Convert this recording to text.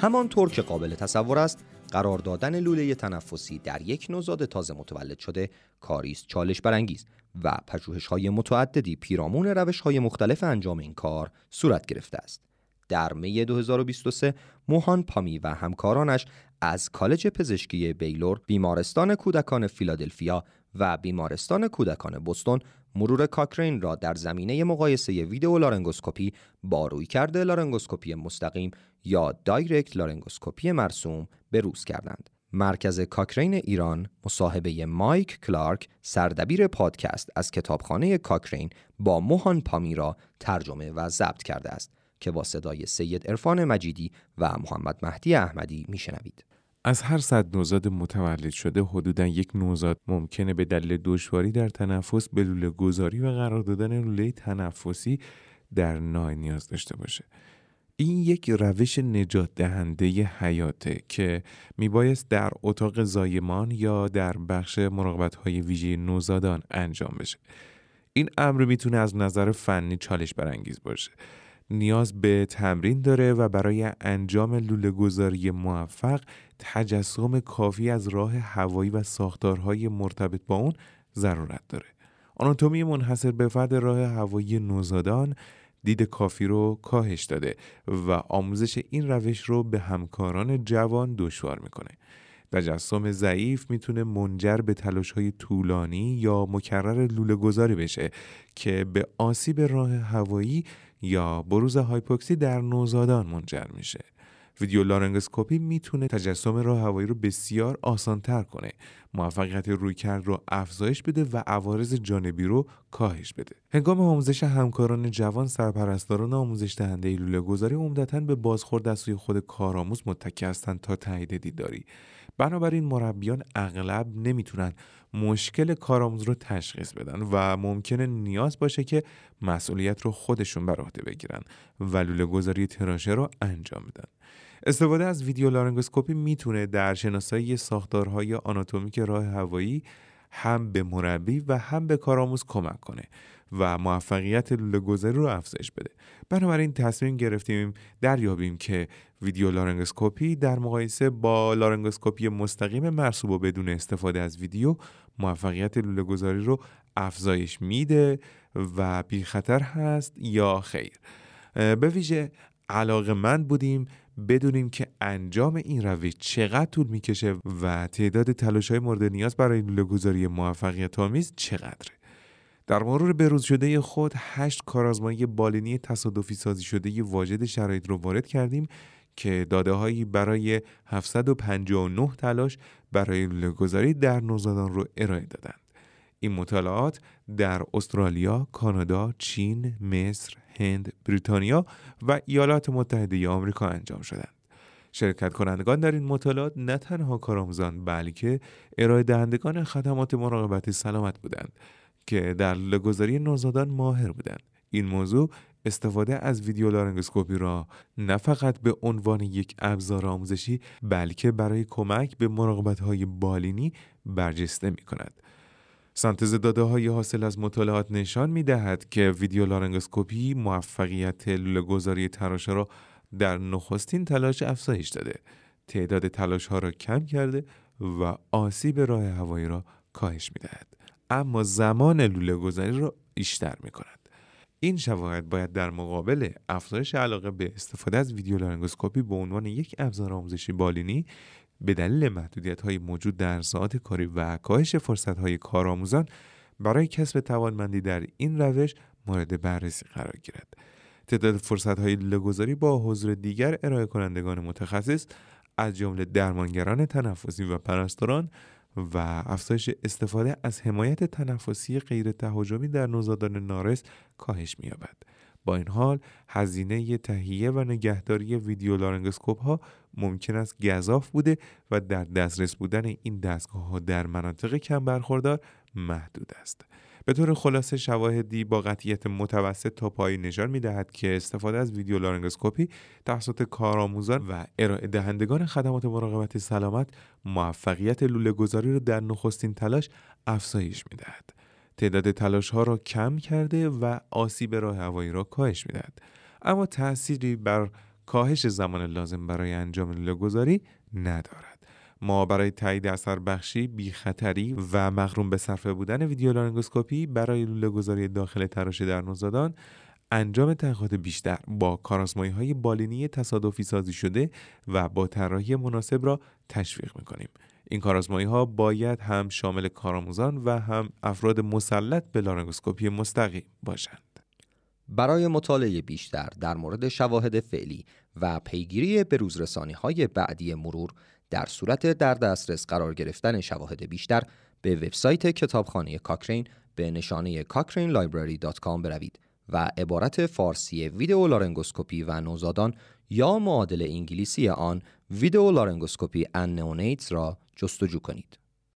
همانطور که قابل تصور است قرار دادن لوله تنفسی در یک نوزاد تازه متولد شده کاریست چالش برانگیز و پژوهش های متعددی پیرامون روش های مختلف انجام این کار صورت گرفته است. در می 2023 موهان پامی و همکارانش از کالج پزشکی بیلور، بیمارستان کودکان فیلادلفیا و بیمارستان کودکان بوستون مرور کاکرین را در زمینه مقایسه ویدئو لارنگوسکوپی با رویکرد لارنگوسکوپی مستقیم یا direct laryngoscopy مرسوم به روز کردند. مرکز کاکرین ایران مصاحبه مایک کلارک سردبیر پادکست از کتابخانه کاکرین با موهان پامی را ترجمه و ضبط کرده است که با صدای سید عرفان مجیدی و محمد مهدی احمدی میشنوید. از هر صد نوزاد متولد شده حدودا یک نوزاد ممکنه به دلیل دشواری در تنفس به لوله گذاری و قرار دادن لوله تنفسی در نای نیاز داشته باشه. این یک روش نجات دهنده حیاته که میبایست در اتاق زایمان یا در بخش مراقبت های ویژه نوزادان انجام بشه. این امر می‌تونه از نظر فنی چالش برانگیز باشه. نیاز به تمرین داره و برای انجام لوله گذاری موفق تجسم کافی از راه هوایی و ساختارهای مرتبط با اون ضرورت داره. آناتومی منحصر به فرد راه هوایی نوزادان دید کافی رو کاهش داده و آموزش این روش رو به همکاران جوان دشوار می‌کنه. تجسم ضعیف می‌تونه منجر به تلاش های طولانی یا مکرر لوله گذاری بشه که به آسیب راه هوایی یا بروز هایپوکسی در نوزادان منجر میشه. ویدیو لارنگسکوپی می‌تونه تجسم راه هوایی رو بسیار آسانتر کنه. موفقیت رویکرد رو افزایش بده و عوارض جانبی رو کاهش بده. هنگام آموزش همکاران جوان سرپرستاران آموزش دهنده لوله گذاری عمدتا به بازخورد از سوی خود کارآموز متکی هستند تا تایید دیداری. بنابراین مربیان اغلب نمی‌تونن مشکل کارآموز رو تشخیص بدن و ممکنه نیاز باشه که مسئولیت رو خودشون بر عهده بگیرن و لوله گذاری تراشه رو انجام بدن. استفاده از ویدیو لارنگوسکوپی می‌تونه در شناسایی ساختارهای آناتومیک راه هوایی هم به مربی و هم به کارآموز کمک کنه و موفقیت گذاری رو افزایش بده. بنابراین تصمیم گرفتیم دریابیم که ویدیو لارنگوسکوپی در مقایسه با لارنگوسکوپی مستقیم مرسوم و بدون استفاده از ویدیو موفقیت لوله گذاری رو افزایش میده و بی خطر هست یا خیر. به ویژه علاقه من بودیم بدونیم که انجام این روش چقدر طول می‌کشه و تعداد تلاش های مورد نیاز برای گذاری موفقیت آمیز چقدره در مرور بروز شده خود هشت کارآزمایی بالینی تصادفی سازی شده واجد شرایط رو وارد کردیم که داده هایی برای 759 تلاش برای گذاری در نوزادان رو ارائه دادند. این مطالعات در استرالیا، کانادا، چین، مصر، هند، بریتانیا و ایالات متحده آمریکا انجام شدند. شرکت کنندگان در این مطالعات نه تنها کارآموزان بلکه ارائه دهندگان خدمات مراقبت سلامت بودند که در لگذاری نوزادان ماهر بودند. این موضوع استفاده از ویدیو لارنگوسکوپی را نه فقط به عنوان یک ابزار آموزشی بلکه برای کمک به مراقبت های بالینی برجسته می کند. سنتز داده های حاصل از مطالعات نشان می دهد که ویدیو لارنگوسکوپی موفقیت لوله گذاری تراشه را در نخستین تلاش افزایش داده تعداد تلاش ها را کم کرده و آسیب راه هوایی را کاهش می دهد. اما زمان لوله گذاری را بیشتر می کند. این شواهد باید در مقابل افزایش علاقه به استفاده از ویدیو لارنگوسکوپی به عنوان یک ابزار آموزشی بالینی به دلیل محدودیت های موجود در ساعت کاری و کاهش فرصت های کارآموزان برای کسب توانمندی در این روش مورد بررسی قرار گیرد. تعداد فرصت های لگوزاری با حضور دیگر ارائه کنندگان متخصص از جمله درمانگران تنفسی و پرستاران و افزایش استفاده از حمایت تنفسی غیر تهاجمی در نوزادان نارس کاهش می‌یابد. با این حال هزینه تهیه و نگهداری ویدیو لارنگسکوپ ها ممکن است گذاف بوده و در دسترس بودن این دستگاه ها در مناطق کم برخوردار محدود است. به طور خلاصه شواهدی با قطعیت متوسط تا پایی نشان می دهد که استفاده از ویدیو لارنگسکوپی توسط کارآموزان و ارائه دهندگان خدمات مراقبت سلامت موفقیت لوله گذاری را در نخستین تلاش افزایش می دهد. تعداد تلاش ها را کم کرده و آسیب راه هوایی را کاهش می دهد. اما تأثیری بر کاهش زمان لازم برای انجام گذاری ندارد ما برای تایید اثر بخشی، بی خطری و مغروم به صرفه بودن ویدیو لارنگوسکوپی برای لوله گذاری داخل تراشه در نوزادان انجام تحقیقات بیشتر با کارازمایی های بالینی تصادفی سازی شده و با طراحی مناسب را تشویق می‌کنیم. این کارازمایی ها باید هم شامل کارآموزان و هم افراد مسلط به لارنگوسکوپی مستقیم باشند. برای مطالعه بیشتر در مورد شواهد فعلی و پیگیری به روزرسانی های بعدی مرور در صورت در دسترس قرار گرفتن شواهد بیشتر به وبسایت کتابخانه کاکرین به نشانه cochrane.library.com بروید و عبارت فارسی ویدئو لارنگوسکوپی و نوزادان یا معادل انگلیسی آن video laryngoscopy and را جستجو کنید.